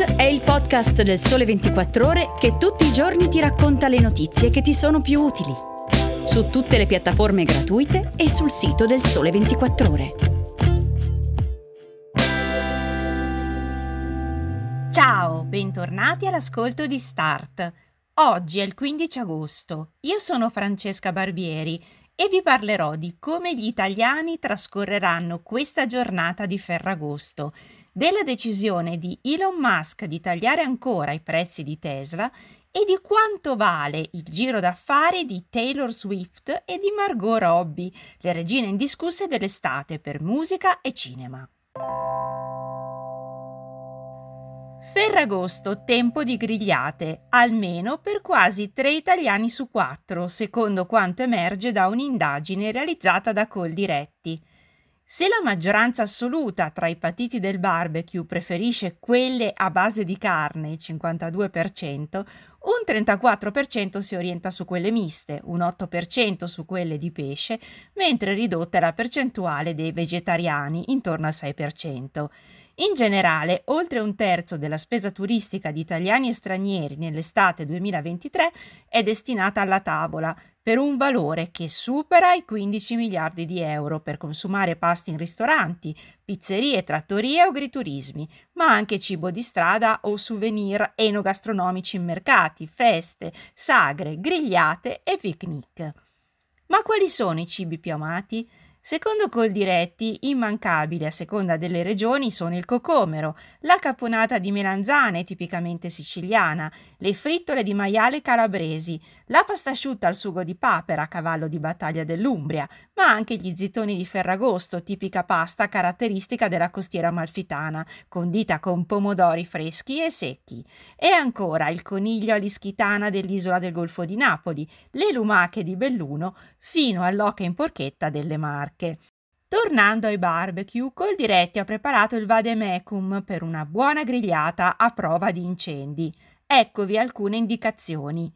È il podcast del Sole 24 Ore che tutti i giorni ti racconta le notizie che ti sono più utili. Su tutte le piattaforme gratuite e sul sito del Sole 24 Ore. Ciao, bentornati all'ascolto di Start. Oggi è il 15 agosto. Io sono Francesca Barbieri e vi parlerò di come gli italiani trascorreranno questa giornata di Ferragosto della decisione di Elon Musk di tagliare ancora i prezzi di Tesla e di quanto vale il giro d'affari di Taylor Swift e di Margot Robbie, le regine indiscusse dell'estate per musica e cinema. Ferragosto, tempo di grigliate, almeno per quasi tre italiani su quattro, secondo quanto emerge da un'indagine realizzata da Coldiretti. Se la maggioranza assoluta tra i patiti del barbecue preferisce quelle a base di carne, il 52%, un 34% si orienta su quelle miste, un 8% su quelle di pesce, mentre ridotta è la percentuale dei vegetariani, intorno al 6%. In generale, oltre un terzo della spesa turistica di italiani e stranieri nell'estate 2023 è destinata alla tavola, per un valore che supera i 15 miliardi di euro per consumare pasti in ristoranti, pizzerie, trattorie o agriturismi, ma anche cibo di strada o souvenir enogastronomici in mercati, feste, sagre, grigliate e picnic. Ma quali sono i cibi più amati? Secondo Coldiretti, immancabili a seconda delle regioni sono il cocomero, la caponata di melanzane tipicamente siciliana, le frittole di maiale calabresi, la pasta asciutta al sugo di papera, cavallo di battaglia dell'Umbria, ma anche gli zittoni di Ferragosto, tipica pasta caratteristica della costiera amalfitana, condita con pomodori freschi e secchi. E ancora il coniglio all'ischitana dell'isola del Golfo di Napoli, le lumache di Belluno, fino all'oca in porchetta delle Marche. Marche. Tornando ai barbecue, Coldiretti ha preparato il vademecum per una buona grigliata a prova di incendi. Eccovi alcune indicazioni.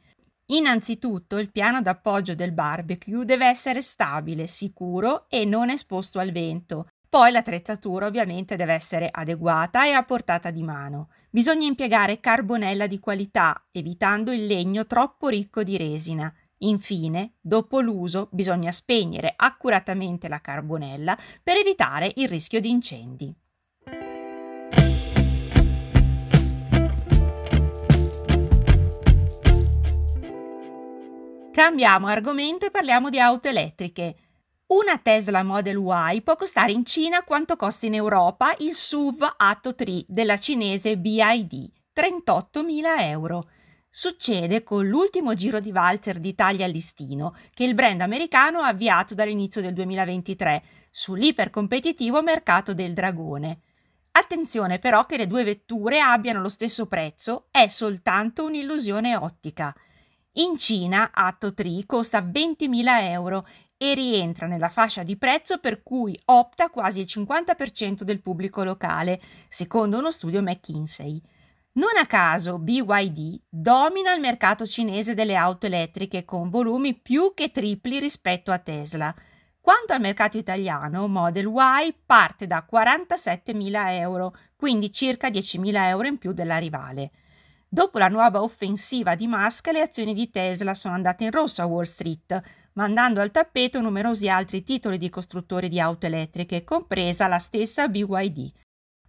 Innanzitutto il piano d'appoggio del barbecue deve essere stabile, sicuro e non esposto al vento. Poi l'attrezzatura ovviamente deve essere adeguata e a portata di mano. Bisogna impiegare carbonella di qualità, evitando il legno troppo ricco di resina. Infine, dopo l'uso, bisogna spegnere accuratamente la carbonella per evitare il rischio di incendi. Cambiamo argomento e parliamo di auto elettriche. Una Tesla Model Y può costare in Cina quanto costa in Europa il SUV Atto 3 della cinese BID, 38.000 euro. Succede con l'ultimo giro di valzer d'Italia a listino che il brand americano ha avviato dall'inizio del 2023 sull'ipercompetitivo mercato del dragone. Attenzione però che le due vetture abbiano lo stesso prezzo è soltanto un'illusione ottica. In Cina Atto 3 costa 20.000 euro e rientra nella fascia di prezzo per cui opta quasi il 50% del pubblico locale, secondo uno studio McKinsey. Non a caso BYD domina il mercato cinese delle auto elettriche con volumi più che tripli rispetto a Tesla. Quanto al mercato italiano, Model Y parte da 47.000 euro, quindi circa 10.000 euro in più della rivale. Dopo la nuova offensiva di Musk, le azioni di Tesla sono andate in rosso a Wall Street, mandando al tappeto numerosi altri titoli di costruttori di auto elettriche, compresa la stessa BYD.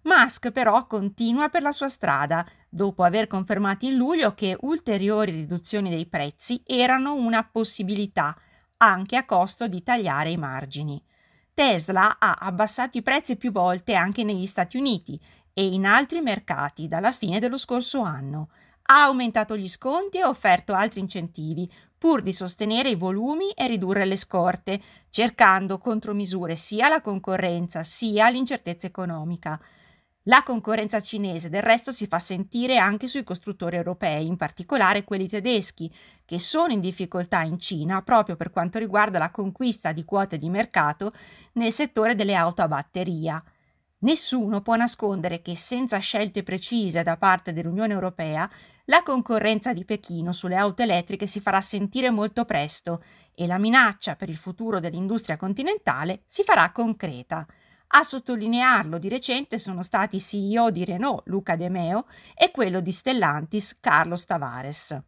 Musk però continua per la sua strada, dopo aver confermato in luglio che ulteriori riduzioni dei prezzi erano una possibilità, anche a costo di tagliare i margini. Tesla ha abbassato i prezzi più volte anche negli Stati Uniti e in altri mercati dalla fine dello scorso anno. Ha aumentato gli sconti e offerto altri incentivi, pur di sostenere i volumi e ridurre le scorte, cercando contromisure sia alla concorrenza sia all'incertezza economica. La concorrenza cinese del resto si fa sentire anche sui costruttori europei, in particolare quelli tedeschi, che sono in difficoltà in Cina proprio per quanto riguarda la conquista di quote di mercato nel settore delle auto a batteria. Nessuno può nascondere che senza scelte precise da parte dell'Unione Europea, la concorrenza di Pechino sulle auto elettriche si farà sentire molto presto e la minaccia per il futuro dell'industria continentale si farà concreta. A sottolinearlo di recente sono stati CEO di Renault Luca De Meo e quello di Stellantis Carlos Tavares.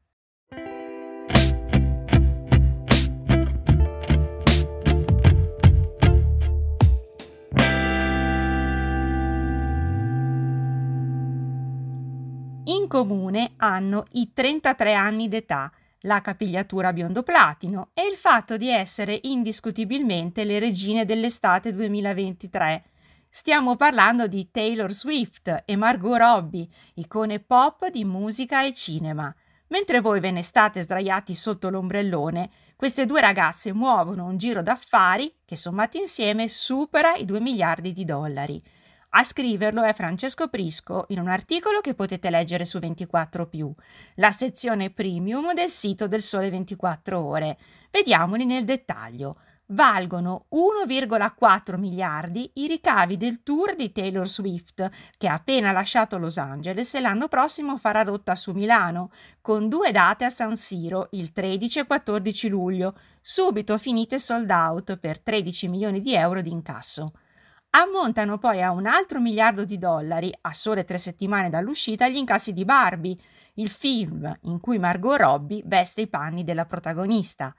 In comune hanno i 33 anni d'età, la capigliatura biondo platino e il fatto di essere indiscutibilmente le regine dell'estate 2023. Stiamo parlando di Taylor Swift e Margot Robbie, icone pop di musica e cinema. Mentre voi ve ne state sdraiati sotto l'ombrellone, queste due ragazze muovono un giro d'affari che sommati insieme supera i 2 miliardi di dollari. A scriverlo è Francesco Prisco in un articolo che potete leggere su 24 la sezione premium del sito del Sole 24 Ore. Vediamoli nel dettaglio. Valgono 1,4 miliardi i ricavi del tour di Taylor Swift, che ha appena lasciato Los Angeles e l'anno prossimo farà rotta su Milano, con due date a San Siro, il 13 e 14 luglio, subito finite sold out per 13 milioni di euro di incasso ammontano poi a un altro miliardo di dollari, a sole tre settimane dall'uscita, gli incassi di Barbie, il film in cui Margot Robbie veste i panni della protagonista.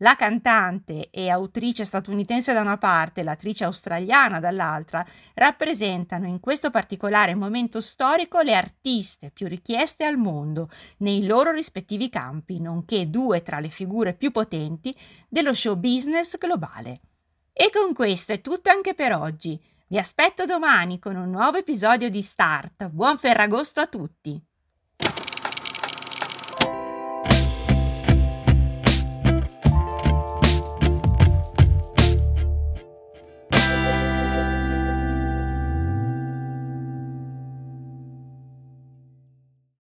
La cantante e autrice statunitense da una parte e l'attrice australiana dall'altra rappresentano in questo particolare momento storico le artiste più richieste al mondo nei loro rispettivi campi, nonché due tra le figure più potenti dello show business globale. E con questo è tutto anche per oggi. Vi aspetto domani con un nuovo episodio di Start. Buon Ferragosto a tutti!